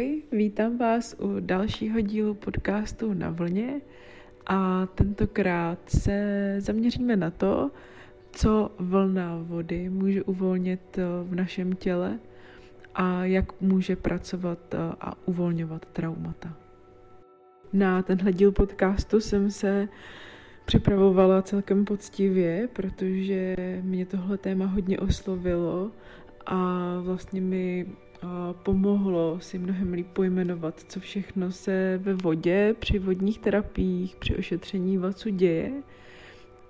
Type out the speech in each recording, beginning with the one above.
Ahoj, vítám vás u dalšího dílu podcastu Na vlně a tentokrát se zaměříme na to, co vlna vody může uvolnit eh, v našem těle a jak může pracovat eh, a uvolňovat traumata. Na tenhle díl podcastu jsem se připravovala celkem poctivě, protože mě tohle téma hodně oslovilo a vlastně mi pomohlo si mnohem líp pojmenovat, co všechno se ve vodě, při vodních terapiích, při ošetření vacu děje.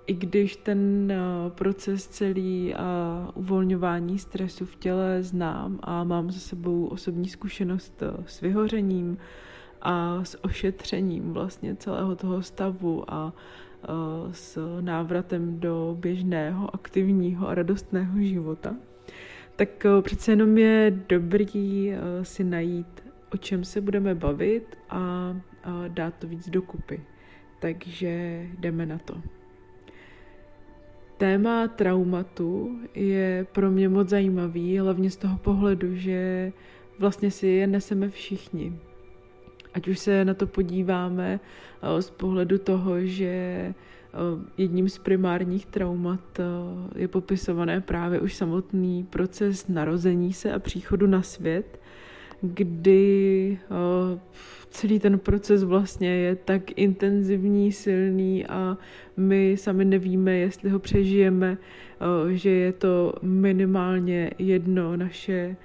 I když ten proces celý a uvolňování stresu v těle znám a mám za sebou osobní zkušenost s vyhořením a s ošetřením vlastně celého toho stavu a s návratem do běžného, aktivního a radostného života, tak eh, přece jenom je dobrý eh, si najít, o čem se budeme bavit a dát to víc dokupy. Takže jdeme na to. Téma traumatu je pro mě moc zajímavý, hlavně z toho pohledu, že vlastně si je neseme všichni. Ať už se na to podíváme eh, z pohledu toho, že jedním z primárních traumat eh, je popisované právě už samotný proces narození se a příchodu na svět, kdy eh, celý ten proces vlastně je tak intenzivní, silný a my sami nevíme, jestli ho přežijeme, že je to minimálně jedno naše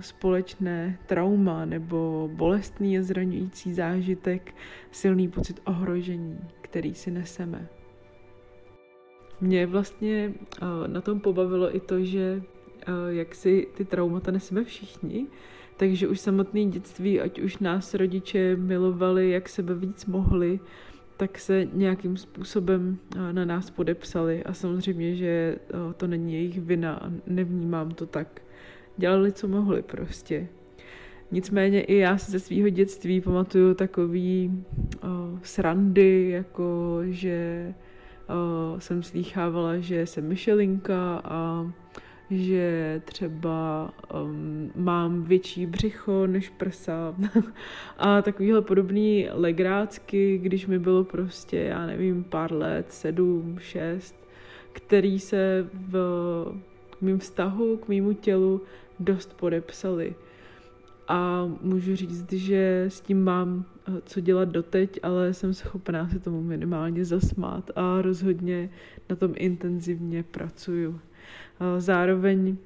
společné trauma nebo bolestný a zraňující zážitek, silný pocit ohrožení který si neseme. Mě vlastně eh, na tom pobavilo i to, že eh, jak si ty traumata neseme všichni, takže už samotné dětství, ať už nás rodiče milovali, jak sebe víc mohli, tak se nějakým způsobem eh, na nás podepsali a samozřejmě, že to není jejich vina a nevnímám to tak. Dělali, co mohli prostě. Nicméně i já si ze svého dětství pamatuju takový uh, srandy, jako že uh, jsem slýchávala, že jsem myšelinka a že třeba um, mám větší břicho než prsa. A takovýhle podobný legrácky, když mi bylo prostě, já nevím, pár let, sedm, šest, který se v mým vztahu k mýmu tělu dost podepsali a můžu říct, že s tím mám eh, co dělat doteď, ale jsem schopná se tomu minimálně zasmát a rozhodně na tom intenzivně pracuju. Zároveň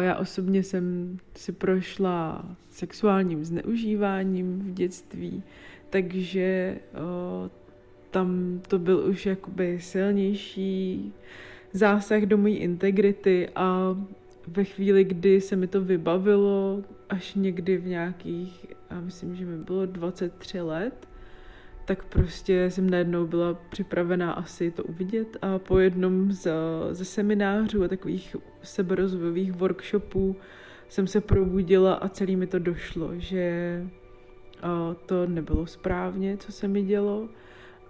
já osobně jsem si prošla sexuálním zneužíváním v dětství, takže tam to byl už jakoby silnější zásah do mojí integrity a ve chvíli, kdy se mi to vybavilo, až někdy v nějakých, já myslím, že mi bylo 23 let, tak prostě jsem najednou byla připravená asi to uvidět a po jednom z, ze seminářů a takových seberozvojových workshopů jsem se probudila a celý mi to došlo, že to nebylo správně, co se mi dělo.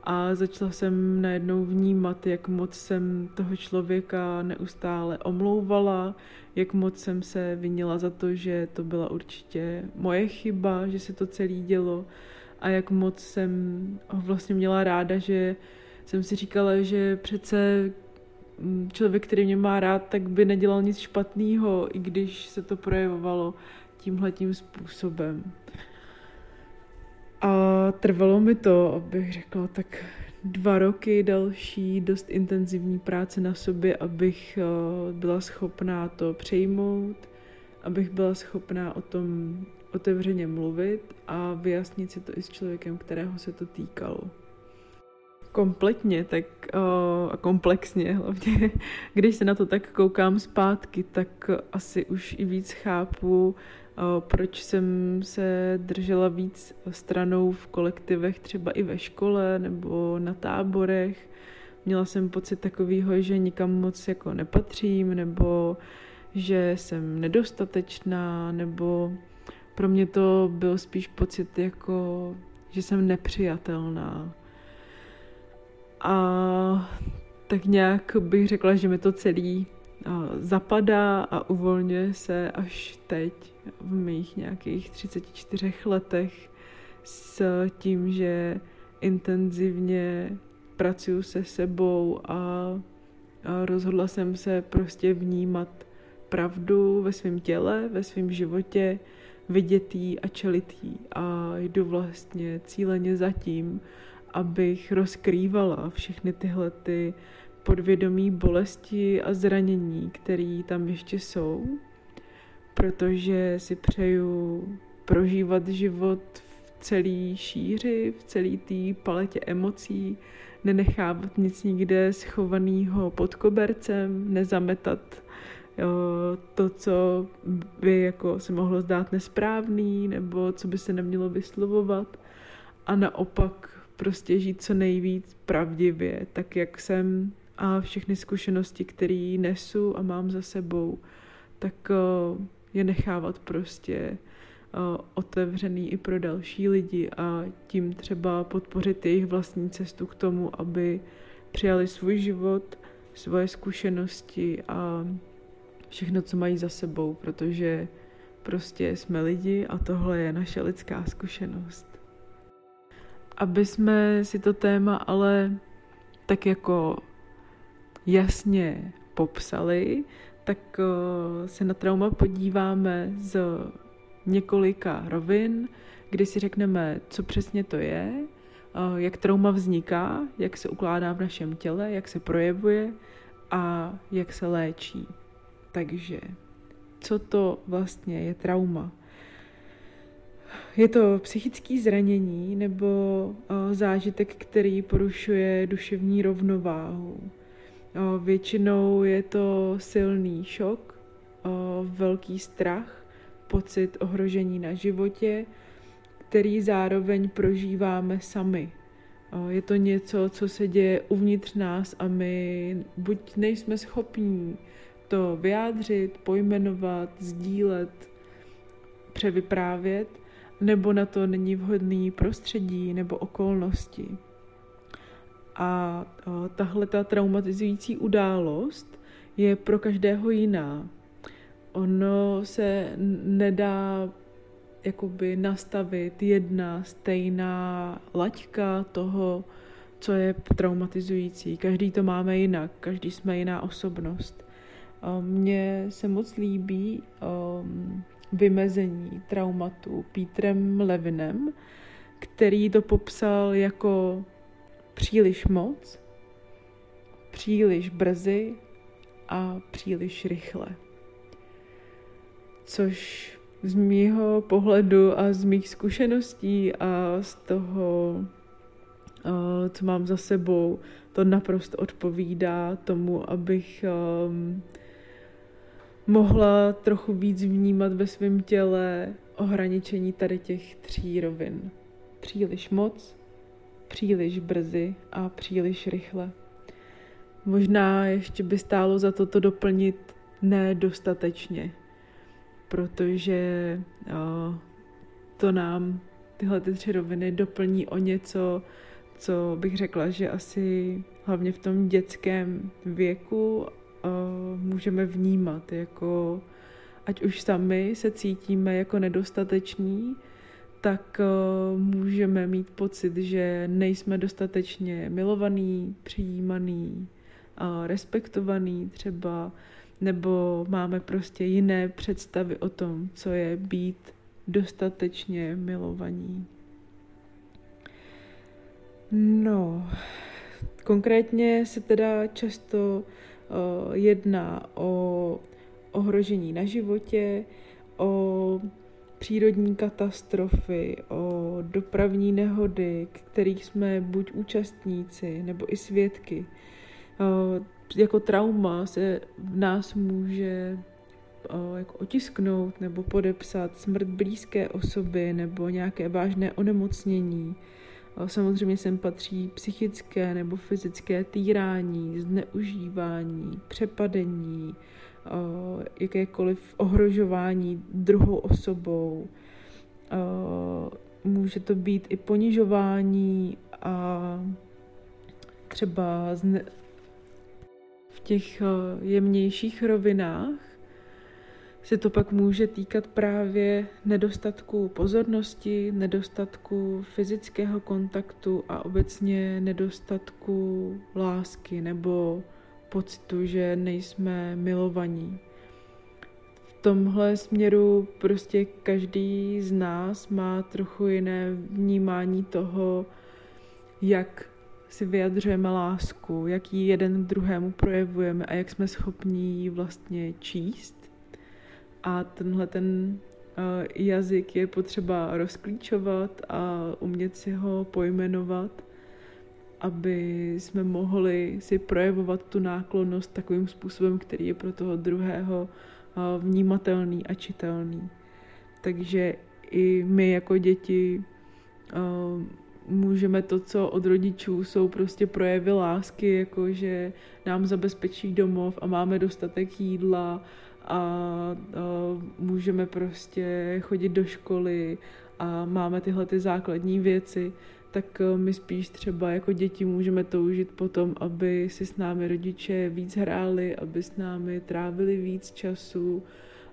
A začala jsem najednou vnímat, jak moc jsem toho člověka neustále omlouvala, jak moc jsem se vinila za to, že to byla určitě moje chyba, že se to celé dělo a jak moc jsem ho vlastně měla ráda, že jsem si říkala, že přece mm, člověk, který mě má rád, tak by nedělal nic špatného, i když se to projevovalo tímhletím způsobem. A trvalo mi to, abych řekla, tak dva roky další, dost intenzivní práce na sobě, abych eh, byla schopná to přejmout, abych byla schopná o tom otevřeně mluvit a vyjasnit si to i s člověkem, kterého se to týkalo. Kompletně, tak uh, komplexně hlavně, když se na to tak koukám zpátky, tak asi už i víc chápu, proč jsem se držela víc stranou v kolektivech, třeba i ve škole nebo na táborech. Měla jsem pocit takového, že nikam moc jako nepatřím, nebo že jsem nedostatečná, nebo pro mě to byl spíš pocit jako, že jsem nepřijatelná. A tak nějak bych řekla, že mi to celý zapadá a uvolňuje se až teď, v mých nějakých 34 letech, s tím, že intenzivně pracuji se sebou a, rozhodla jsem se prostě vnímat pravdu ve svém těle, ve svém životě, vidětý a čelitý a jdu vlastně cíleně za tím, abych rozkrývala všechny tyhle ty podvědomí bolesti a zranění, které tam ještě jsou, protože si přeju prožívat život v celé šíři, v celé té paletě emocí, nenechávat nic nikde schovaného pod kobercem, nezametat jo, to, co by jako se mohlo zdát nesprávný, nebo co by se nemělo vyslovovat a naopak prostě žít co nejvíc pravdivě, tak jak jsem a všechny zkušenosti, které nesu a mám za sebou, tak eh, je nechávat prostě eh, otevřený i pro další lidi a tím třeba podpořit jejich vlastní cestu k tomu, aby přijali svůj život, svoje zkušenosti a všechno, co mají za sebou, protože prostě jsme lidi a tohle je naše lidská zkušenost. Aby jsme si to téma ale tak jako jasně popsali, tak eh, se na trauma podíváme z několika rovin, kdy si řekneme, co přesně to je, eh, jak trauma vzniká, jak se ukládá v našem těle, jak se projevuje a jak se léčí. Takže, co to vlastně je trauma? Je to psychické zranění nebo eh, zážitek, který porušuje duševní rovnováhu. Většinou je to silný šok, velký strach, pocit ohrožení na životě, který zároveň prožíváme sami. Je to něco, co se děje uvnitř nás a my buď nejsme schopní to vyjádřit, pojmenovat, sdílet, převyprávět, nebo na to není vhodný prostředí nebo okolnosti. A tahle ta traumatizující událost je pro každého jiná. Ono se nedá jakoby nastavit jedna stejná laťka toho, co je traumatizující. Každý to máme jinak, každý jsme jiná osobnost. Mně se moc líbí um, vymezení traumatu Petrem Levinem, který to popsal jako příliš moc, příliš brzy a příliš rychle. Což z mýho pohledu a z mých zkušeností a z toho, co mám za sebou, to naprosto odpovídá tomu, abych um, mohla trochu víc vnímat ve svém těle ohraničení tady těch tří rovin. Příliš moc, příliš brzy a příliš rychle. Možná ještě by stálo za to to doplnit nedostatečně, protože o, to nám tyhle ty tři roviny doplní o něco, co bych řekla, že asi hlavně v tom dětském věku o, můžeme vnímat jako ať už sami se cítíme jako nedostateční, tak uh, můžeme mít pocit, že nejsme dostatečně milovaný, přijímaný, respektovaný třeba, nebo máme prostě jiné představy o tom, co je být dostatečně milovaní. No, konkrétně se teda často uh, jedná o ohrožení na životě, o přírodní katastrofy, o dopravní nehody, kterých jsme buď účastníci nebo i svědky. Jako trauma se v nás může jako otisknout nebo podepsat smrt blízké osoby nebo nějaké vážné onemocnění. Samozřejmě sem patří psychické nebo fyzické týrání, zneužívání, přepadení, jakékoliv ohrožování druhou osobou. Může to být i ponižování a třeba. V těch jemnějších rovinách se to pak může týkat právě nedostatku pozornosti, nedostatku fyzického kontaktu a obecně nedostatku lásky nebo pocitu, že nejsme milovaní. V tomhle směru prostě každý z nás má trochu jiné vnímání toho, jak si vyjadřujeme lásku, jak ji jeden k druhému projevujeme a jak jsme schopni ji vlastně číst a tenhle ten uh, jazyk je potřeba rozklíčovat a umět si ho pojmenovat, aby jsme mohli si projevovat tu náklonnost takovým způsobem, který je pro toho druhého uh, vnímatelný a čitelný. Takže i my jako děti můžeme to, co od rodičů jsou prostě projevy lásky, jako že nám zabezpečí domov a máme dostatek jídla a, a můžeme prostě chodit do školy a máme tyhle ty základní věci, tak e, my spíš třeba jako děti můžeme toužit potom, aby si s námi rodiče víc hráli, aby s námi trávili víc času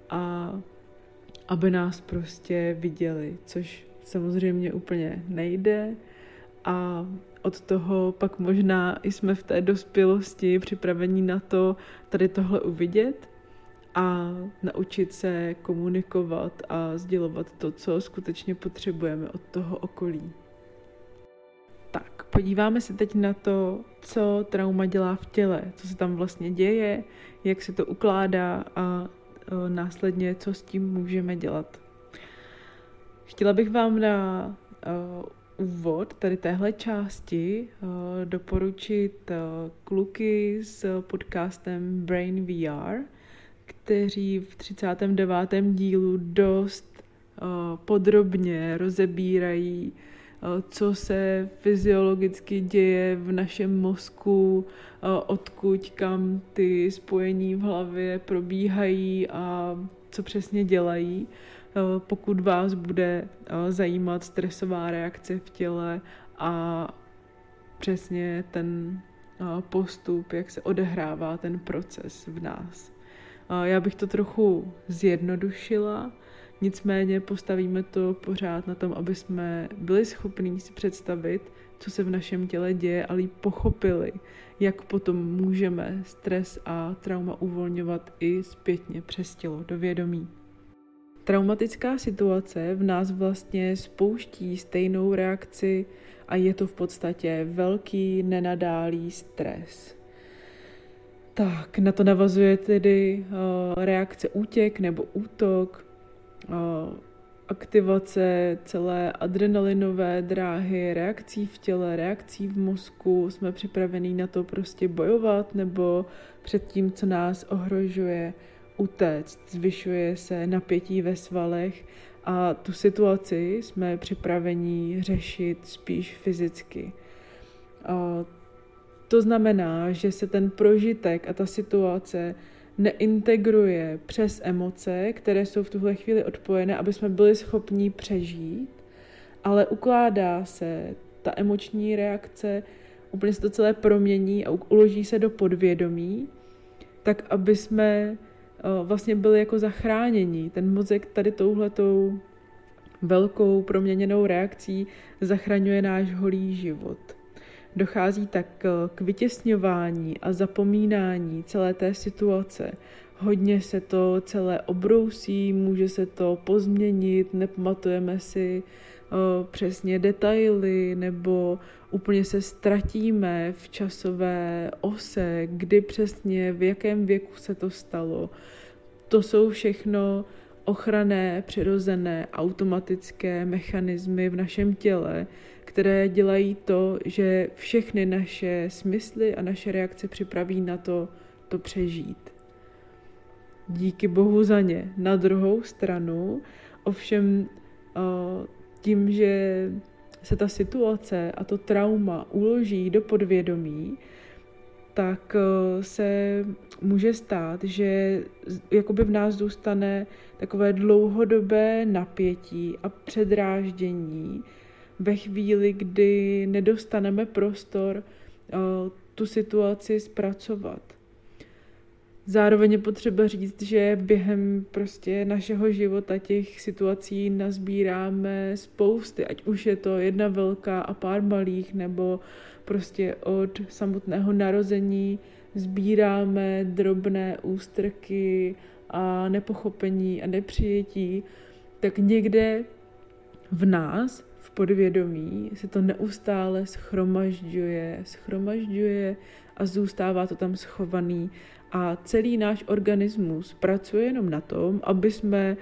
a aby nás prostě viděli, což samozřejmě úplně nejde a od toho pak možná i jsme v té dospělosti připravení na to tady tohle uvidět a naučit se komunikovat a sdělovat to, co skutečně potřebujeme od toho okolí. Tak, podíváme se teď na to, co trauma dělá v těle, co se tam vlastně děje, jak se to ukládá a e, následně, co s tím můžeme dělat. Chtěla bych vám na e, úvod tady téhle části uh, doporučit kluky s podcastem Brain VR, kteří v 39. dílu dost podrobně rozebírají, co se fyziologicky děje v našem mozku, uh, odkud kam ty spojení v hlavě probíhají a co přesně dělají. Eh, pokud vás bude eh, zajímat stresová reakce v těle a přesně ten eh, postup, jak se odehrává ten proces v nás. Já bych to trochu zjednodušila, nicméně postavíme to pořád na tom, aby jsme byli schopní si představit, co se v našem těle děje a líp pochopili, jak potom můžeme stres a trauma uvolňovat i zpětně přes tělo do vědomí. Traumatická situace v nás vlastně spouští stejnou reakci a je to v podstatě velký nenadálý stres. Tak, na to navazuje tedy uh, reakce útěk nebo útok, aktivace celé adrenalinové dráhy, reakcí v těle, reakcí v mozku. Jsme připravení na to prostě bojovat nebo před tím, co nás ohrožuje, utéct, zvyšuje se napětí ve svalech a tu situaci jsme připraveni řešit spíš fyzicky. To znamená, že se ten prožitek a ta situace neintegruje přes emoce, které jsou v tuhle chvíli odpojené, aby jsme byli schopni přežít, ale ukládá se ta emoční reakce, úplně se to celé promění a uloží se do podvědomí, tak aby jsme vlastně byli jako zachráněni. Ten mozek tady touhletou velkou proměněnou reakcí zachraňuje náš holý život. Dochází tak k vytěsňování a zapomínání celé té situace. Hodně se to celé obrousí, může se to pozměnit, nepamatujeme si přesně detaily nebo úplně se ztratíme v časové ose, kdy přesně, v jakém věku se to stalo. To jsou všechno ochranné, přirozené, automatické mechanismy v našem těle, které dělají to, že všechny naše smysly a naše reakce připraví na to, to přežít. Díky bohu za ně. Na druhou stranu, ovšem tím, že se ta situace a to trauma uloží do podvědomí, tak eh, se může stát, že jakoby v nás zůstane takové dlouhodobé napětí a předráždění ve chvíli, kdy nedostaneme prostor eh, tu situaci zpracovat. Zároveň je potřeba říct, že během prostě našeho života těch situací nazbíráme spousty, ať už je to jedna velká a pár malých, nebo prostě od samotného narození sbíráme drobné ústrky a nepochopení a nepřijetí, tak někde v nás, podvědomí, se to neustále schromažďuje, schromažďuje a zůstává to tam schovaný a celý náš organismus pracuje jenom na tom, aby jsme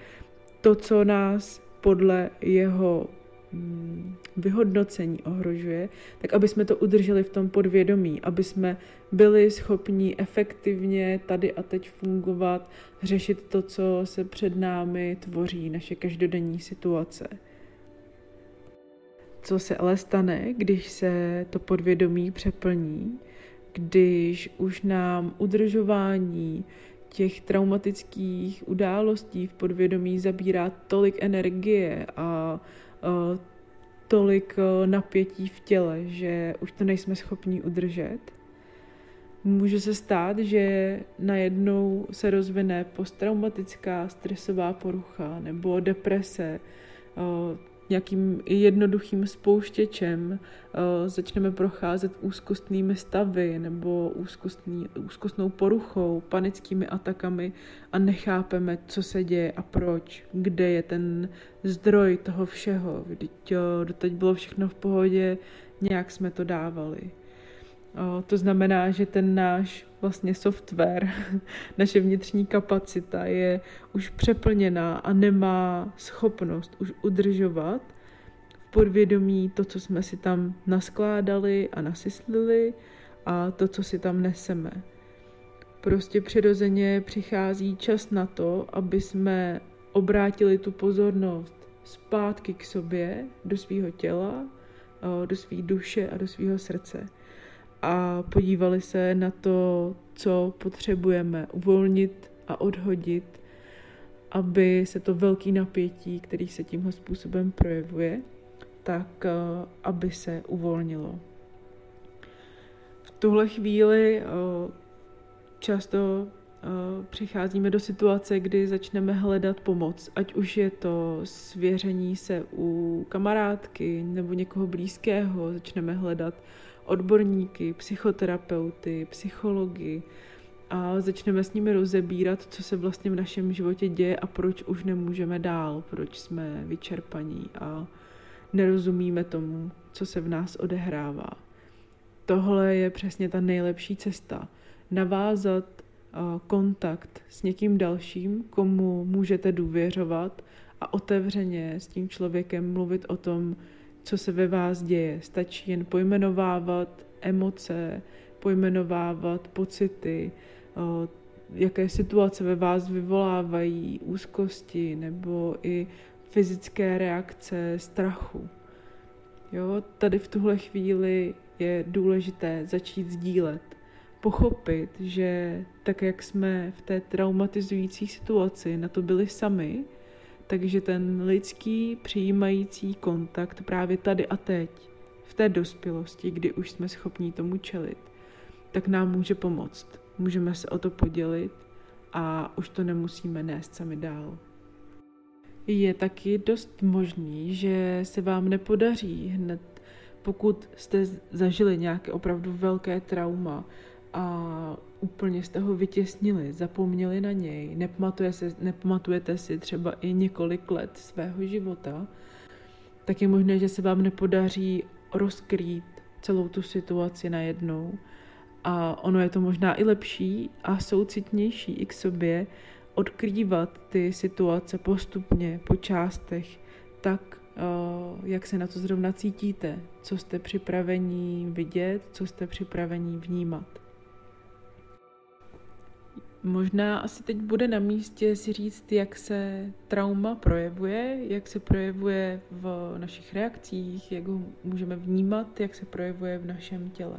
to, co nás podle jeho mm, vyhodnocení ohrožuje, tak aby jsme to udrželi v tom podvědomí, aby jsme byli schopni efektivně tady a teď fungovat, řešit to, co se před námi tvoří, naše každodenní situace. Co se ale stane, když se to podvědomí přeplní, když už nám udržování těch traumatických událostí v podvědomí zabírá tolik energie a, tolik napětí v těle, že už to nejsme schopni udržet. Může se stát, že najednou se rozvine posttraumatická stresová porucha nebo deprese, nějakým jednoduchým spouštěčem uh, začneme procházet úzkostnými stavy nebo úzkostný, úzkostnou poruchou, panickými atakami a nechápeme, co se děje a proč, kde je ten zdroj toho všeho. Vždyť uh, doteď bylo všechno v pohodě, nějak jsme to dávali. To znamená, že ten náš vlastně software, naše vnitřní kapacita je už přeplněná a nemá schopnost už udržovat v podvědomí to, co jsme si tam naskládali a nasyslili a to, co si tam neseme. Prostě přirozeně přichází čas na to, aby jsme obrátili tu pozornost zpátky k sobě, do svého těla, do své duše a do svého srdce a podívali se na to, co potřebujeme uvolnit a odhodit, aby se to velký napětí, který se tímhle způsobem projevuje, tak eh, aby se uvolnilo. V tuhle chvíli eh, často eh, přicházíme do situace, kdy začneme hledat pomoc, ať už je to svěření se u kamarádky nebo někoho blízkého, začneme hledat odborníky, psychoterapeuty, psychologi a začneme s nimi rozebírat, co se vlastně v našem životě děje a proč už nemůžeme dál, proč jsme vyčerpaní a nerozumíme tomu, co se v nás odehrává. Tohle je přesně ta nejlepší cesta. Navázat kontakt s někým dalším, komu můžete důvěřovat a otevřeně s tím člověkem mluvit o tom, co se ve vás děje. Stačí jen pojmenovávat emoce, pojmenovávat pocity, jaké situace ve vás vyvolávají úzkosti nebo i fyzické reakce strachu. Jo, tady v tuhle chvíli je důležité začít sdílet, pochopit, že tak, jak jsme v té traumatizující situaci na to byli sami, takže ten lidský přijímající kontakt právě tady a teď, v té dospělosti, kdy už jsme schopni tomu čelit, tak nám může pomoct. Můžeme se o to podělit a už to nemusíme nést sami dál. Je taky dost možný, že se vám nepodaří hned, pokud jste zažili nějaké opravdu velké trauma a úplně jste ho vytěsnili, zapomněli na něj, nepamatuje se, nepamatujete si třeba i několik let svého života, tak je možné, že se vám nepodaří rozkrýt celou tu situaci najednou. A ono je to možná i lepší a soucitnější i k sobě odkrývat ty situace postupně, po částech, tak, eh, jak se na to zrovna cítíte, co jste připravení vidět, co jste připravení vnímat. Možná asi teď bude na místě si říct, jak se trauma projevuje, jak se projevuje v našich reakcích, jak ho můžeme vnímat, jak se projevuje v našem těle.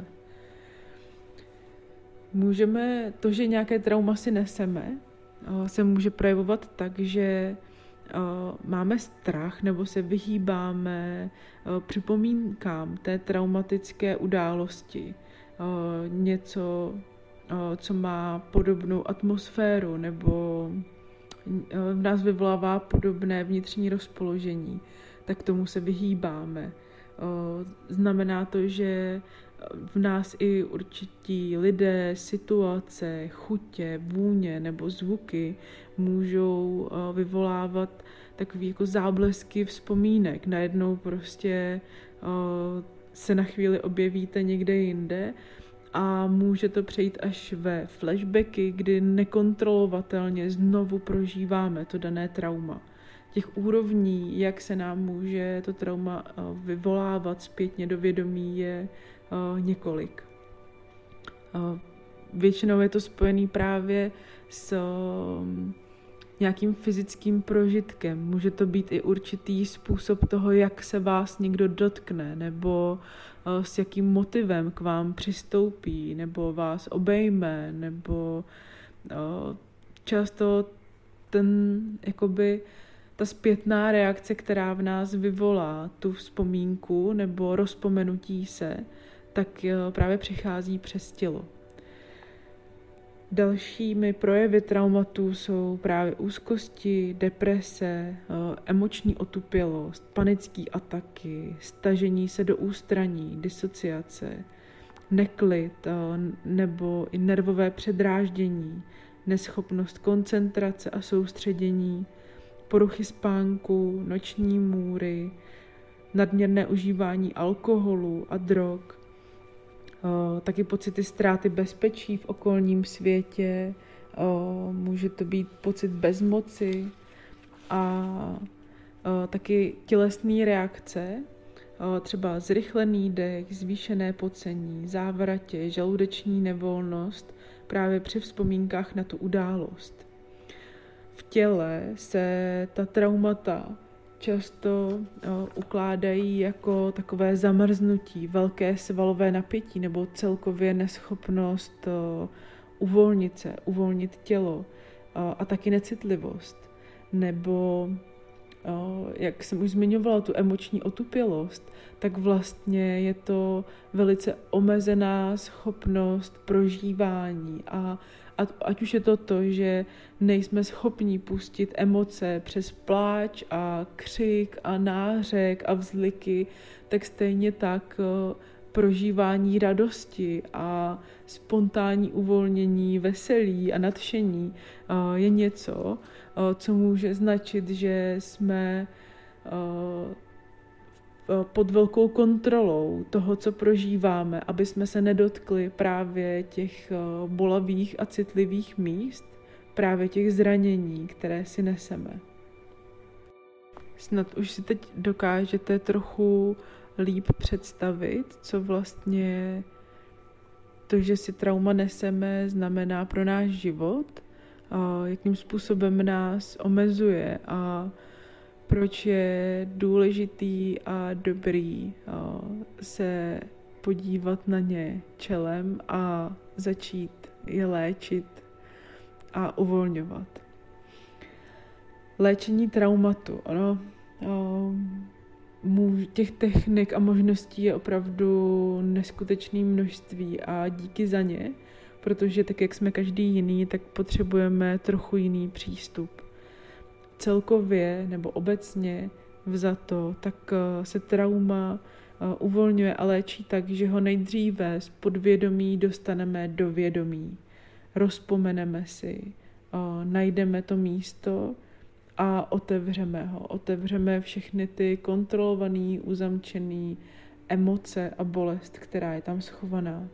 Můžeme, to, že nějaké trauma si neseme, eh, se může projevovat tak, že eh, máme strach nebo se vyhýbáme eh, připomínkám té traumatické události. Něco co má podobnou atmosféru nebo v nás vyvolává podobné vnitřní rozpoložení, tak tomu se vyhýbáme. Znamená to, že v nás i určití lidé, situace, chutě, vůně nebo zvuky můžou vyvolávat takový jako záblesky vzpomínek. Najednou prostě se na chvíli objevíte někde jinde a může to přejít až ve flashbacky, kdy nekontrolovatelně znovu prožíváme to dané trauma. Těch úrovní, jak se nám může to trauma eh, vyvolávat zpětně do vědomí, je eh, několik. Eh, většinou je to spojený právě s nějakým fyzickým prožitkem. Může to být i určitý způsob toho, jak se vás někdo dotkne, nebo s jakým motivem k vám přistoupí, nebo vás obejme, nebo často ten, jakoby, ta zpětná reakce, která v nás vyvolá tu vzpomínku nebo rozpomenutí se, tak právě přichází přes tělo. Dalšími projevy traumatu jsou právě úzkosti, deprese, eh, emoční otupělost, panické ataky, stažení se do ústraní, disociace, neklid eh, nebo i nervové předráždění, neschopnost koncentrace a soustředění, poruchy spánku, noční můry, nadměrné užívání alkoholu a drog, taky pocity ztráty bezpečí v okolním světě, může to být pocit bezmoci a taky tělesné reakce, třeba zrychlený dech, zvýšené pocení, závratě, žaludeční nevolnost právě při vzpomínkách na tu událost. V těle se ta traumata často ukládají jako takové zamrznutí, velké svalové napětí nebo celkově neschopnost uvolnit se, uvolnit tělo a taky necitlivost. Nebo, jak jsem už zmiňovala, tu emoční otupělost, tak vlastně je to velice omezená schopnost prožívání. A ať už je to to, že nejsme schopni pustit emoce přes pláč a křik a nářek a vzliky, tak stejně tak eh, prožívání radosti a spontánní uvolnění, veselí a nadšení eh, je něco, eh, co může značit, že jsme pod velkou kontrolou toho, co prožíváme, aby jsme se nedotkli právě těch bolavých a citlivých míst, právě těch zranění, které si neseme. Snad už si teď dokážete trochu líp představit, co vlastně to, že si trauma neseme, znamená pro náš život, a jakým způsobem nás omezuje a proč je důležitý a dobrý se podívat na ně čelem a začít je léčit a uvolňovat. Léčení traumatu, ono, těch technik a možností je opravdu neskutečné množství a díky za ně, protože tak, jak jsme každý jiný, tak potřebujeme trochu jiný přístup. Celkově nebo obecně vzato, tak eh, se trauma eh, uvolňuje a léčí tak, že ho nejdříve z podvědomí dostaneme do vědomí rozpomeneme si, najdeme to místo a otevřeme ho. Otevřeme všechny ty kontrolované, uzamčené emoce a bolest, která je tam schovaná.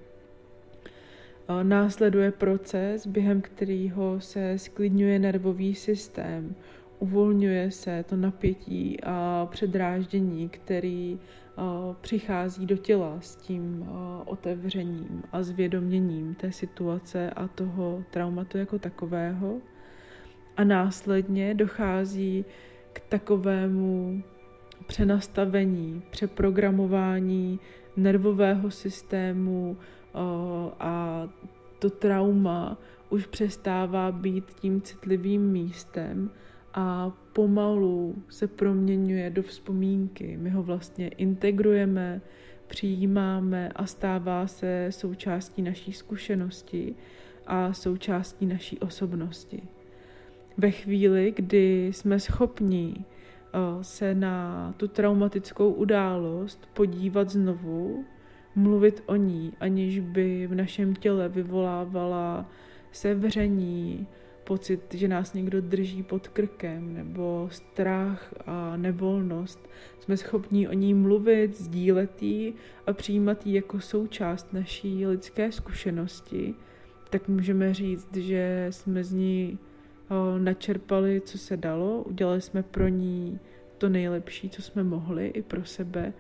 Následuje proces, během kterého se sklidňuje nervový systém, uvolňuje se to napětí a předráždění, který přichází do těla s tím otevřením a zvědoměním té situace a toho traumatu jako takového. A následně dochází k takovému přenastavení, přeprogramování nervového systému a to trauma už přestává být tím citlivým místem, a pomalu se proměňuje do vzpomínky. My ho vlastně integrujeme, přijímáme a stává se součástí naší zkušenosti a součástí naší osobnosti. Ve chvíli, kdy jsme schopni eh, se na tu traumatickou událost podívat znovu, mluvit o ní, aniž by v našem těle vyvolávala sevření, pocit, že nás někdo drží pod krkem, nebo strach a nevolnost. Jsme schopni o ní mluvit, sdílet ji a přijímat ji jako součást naší lidské zkušenosti, tak můžeme říct, že jsme z ní načerpali, co se dalo, udělali jsme pro ní to nejlepší, co jsme mohli i pro sebe.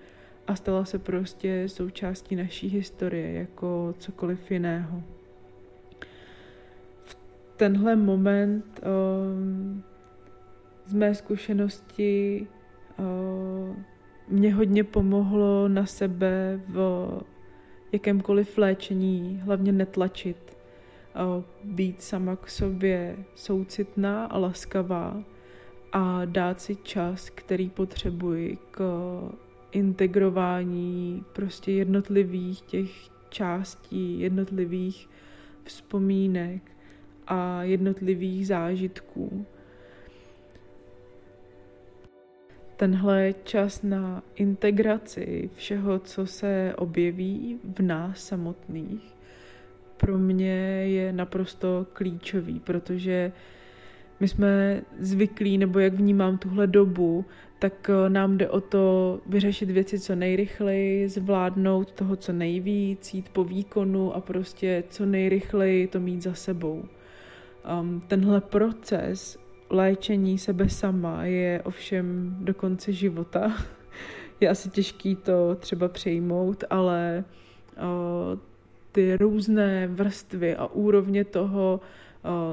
A stala se prostě součástí naší historie jako cokoliv jiného. V tenhle moment um, z mé zkušenosti uh, mě hodně pomohlo na sebe v jakémkoliv léčení, hlavně netlačit, být sama k sobě soucitná a laskavá a dát si čas, který potřebuji k integrování prostě jednotlivých těch částí, jednotlivých vzpomínek a jednotlivých zážitků. Tenhle čas na integraci všeho, co se objeví v nás samotných, pro mě je naprosto klíčový, protože my jsme zvyklí, nebo jak vnímám tuhle dobu, tak eh, nám jde o to vyřešit věci co nejrychleji, zvládnout toho co nejvíc, jít po výkonu a prostě co nejrychleji to mít za sebou. Um, tenhle proces léčení sebe sama je ovšem do konce života. je asi těžký to třeba přejmout, ale uh, ty různé vrstvy a úrovně toho,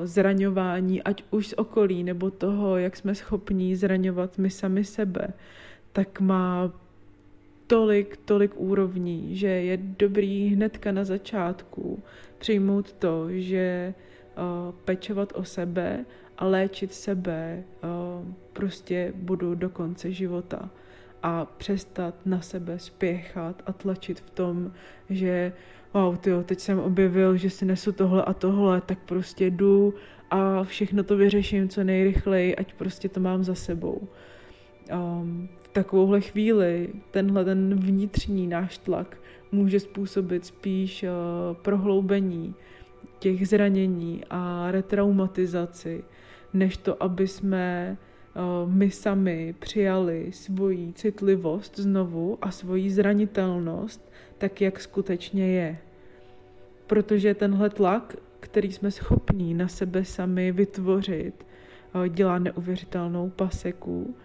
zraňování, ať už z okolí, nebo toho, jak jsme schopní zraňovat my sami sebe, tak má tolik, tolik úrovní, že je dobrý hnedka na začátku přijmout to, že uh, pečovat o sebe a léčit sebe uh, prostě budu do konce života. A přestat na sebe spěchat a tlačit v tom, že wow, tyjo, teď jsem objevil, že si nesu tohle a tohle, tak prostě jdu a všechno to vyřeším co nejrychleji, ať prostě to mám za sebou. Um, v takovouhle chvíli tenhle ten vnitřní náš tlak může způsobit spíš uh, prohloubení těch zranění a retraumatizaci, než to, aby jsme uh, my sami přijali svoji citlivost znovu a svoji zranitelnost tak, jak skutečně je. Protože tenhle tlak, který jsme schopní na sebe sami vytvořit, eh, dělá neuvěřitelnou paseku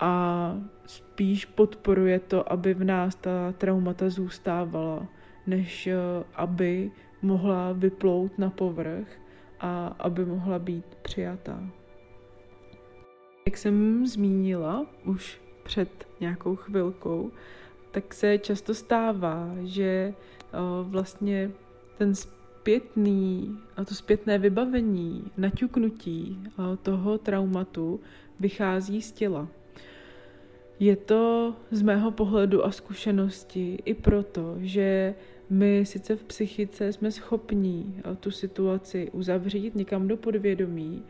a spíš podporuje to, aby v nás ta traumata zůstávala, než eh, aby mohla vyplout na povrch a aby mohla být přijatá. Jak jsem zmínila už před nějakou chvilkou, tak se často stává, že vlastně ten zpětný, a to zpětné vybavení, naťuknutí toho traumatu vychází z těla. Je to z mého pohledu a zkušenosti i proto, že my sice v psychice jsme schopní tu situaci uzavřít někam do podvědomí,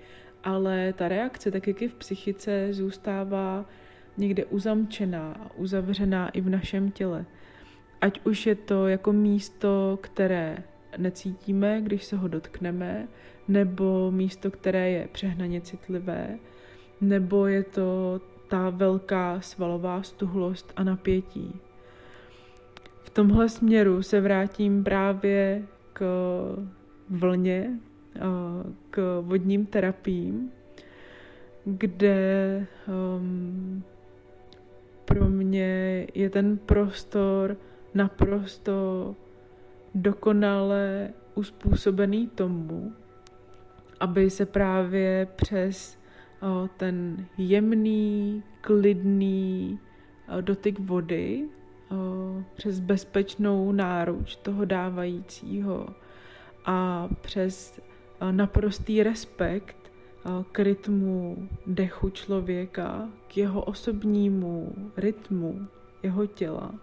ale ta reakce, tak jak je v psychice, zůstává někde uzamčená, uzavřená i v našem těle. Ať už je to jako místo, které necítíme, když se ho dotkneme, nebo místo, které je přehnaně citlivé, nebo je to ta velká svalová stuhlost a napětí. V tomhle směru se vrátím právě k vlně, k vodním terapiím, kde um, pro mě je ten prostor naprosto dokonale uspůsobený tomu, aby se právě přes ten jemný, klidný dotyk vody, přes bezpečnou náruč toho dávajícího a přes naprostý respekt k rytmu dechu člověka, k jeho osobnímu rytmu jeho těla,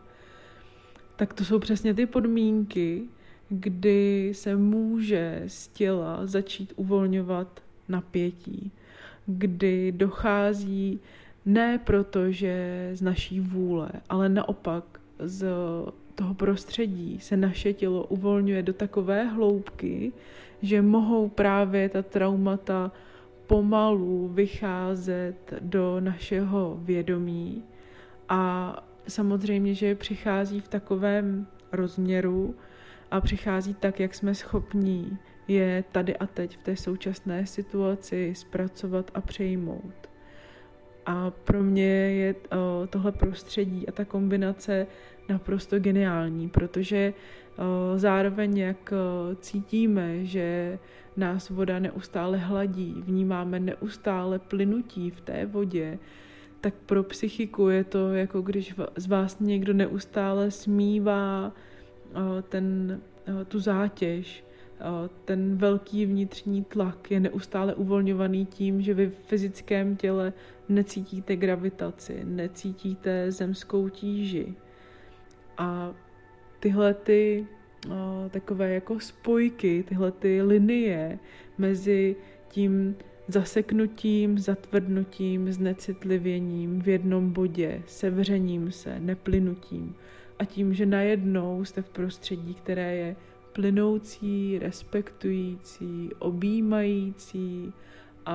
tak to jsou přesně ty podmínky, kdy se může z těla začít uvolňovat napětí, kdy dochází ne proto, že z naší vůle, ale naopak z toho prostředí se naše tělo uvolňuje do takové hloubky, že mohou právě ta traumata pomalu vycházet do našeho vědomí a samozřejmě, že přichází v takovém rozměru a přichází tak, jak jsme schopní je tady a teď v té současné situaci zpracovat a přejmout. A pro mě je uh, tohle prostředí a ta kombinace naprosto geniální, protože uh, zároveň jak uh, cítíme, že nás voda neustále hladí, vnímáme neustále plynutí v té vodě, tak pro psychiku je to jako když z vás někdo neustále smívá ten, tu zátěž, ten velký vnitřní tlak je neustále uvolňovaný tím, že vy v fyzickém těle necítíte gravitaci, necítíte zemskou tíži. A tyhle ty takové jako spojky, tyhle ty linie mezi tím zaseknutím, zatvrdnutím, znecitlivěním v jednom bodě, sevřením se, neplynutím. A tím, že najednou jste v prostředí, které je plynoucí, respektující, objímající a,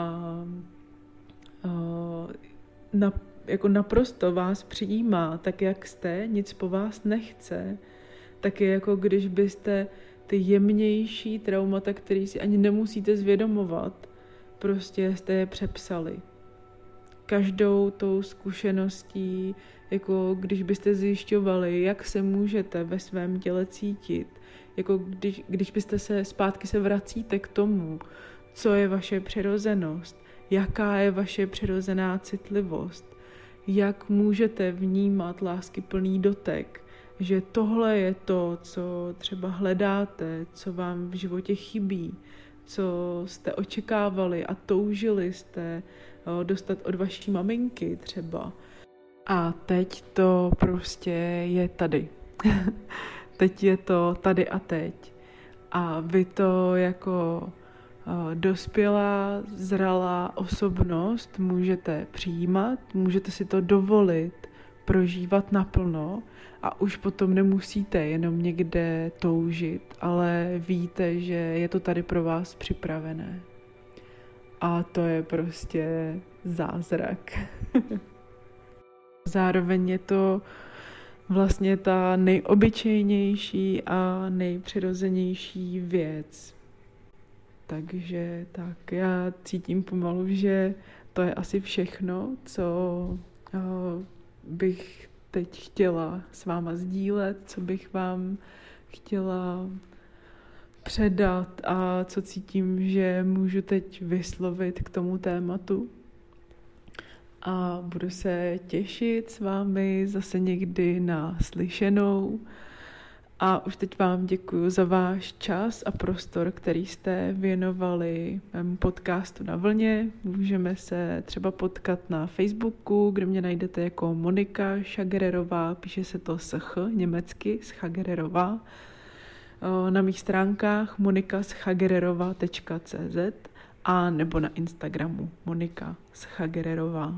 a na, jako naprosto vás přijímá tak, jak jste, nic po vás nechce, tak je jako když byste ty jemnější traumata, které si ani nemusíte zvědomovat, prostě jste je přepsali. Každou tou zkušeností, jako když byste zjišťovali, jak se můžete ve svém těle cítit, jako když, když byste se zpátky se vracíte k tomu, co je vaše přirozenost, jaká je vaše přirozená citlivost, jak můžete vnímat lásky plný dotek, že tohle je to, co třeba hledáte, co vám v životě chybí, co jste očekávali a toužili jste dostat od vaší maminky třeba. A teď to prostě je tady. teď je to tady a teď. A vy to jako dospělá, zralá osobnost můžete přijímat, můžete si to dovolit prožívat naplno a už potom nemusíte jenom někde toužit, ale víte, že je to tady pro vás připravené. A to je prostě zázrak. Zároveň je to vlastně ta nejobyčejnější a nejpřirozenější věc. Takže tak, já cítím pomalu, že to je asi všechno, co bych teď chtěla s váma sdílet, co bych vám chtěla předat a co cítím, že můžu teď vyslovit k tomu tématu. A budu se těšit s vámi zase někdy na slyšenou. A už teď vám děkuji za váš čas a prostor, který jste věnovali mému podcastu na vlně. Můžeme se třeba potkat na Facebooku, kde mě najdete jako Monika Šagererová, píše se to sch německy, schagererová. Na mých stránkách monikaschagererova.cz a nebo na Instagramu Monika Schagererová.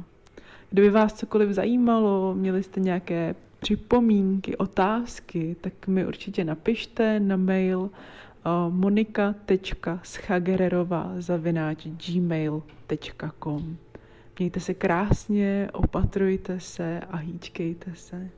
Kdyby vás cokoliv zajímalo, měli jste nějaké připomínky, otázky, tak mi určitě napište na mail uh, monika.schagererova gmail.com Mějte se krásně, opatrujte se a hýčkejte se.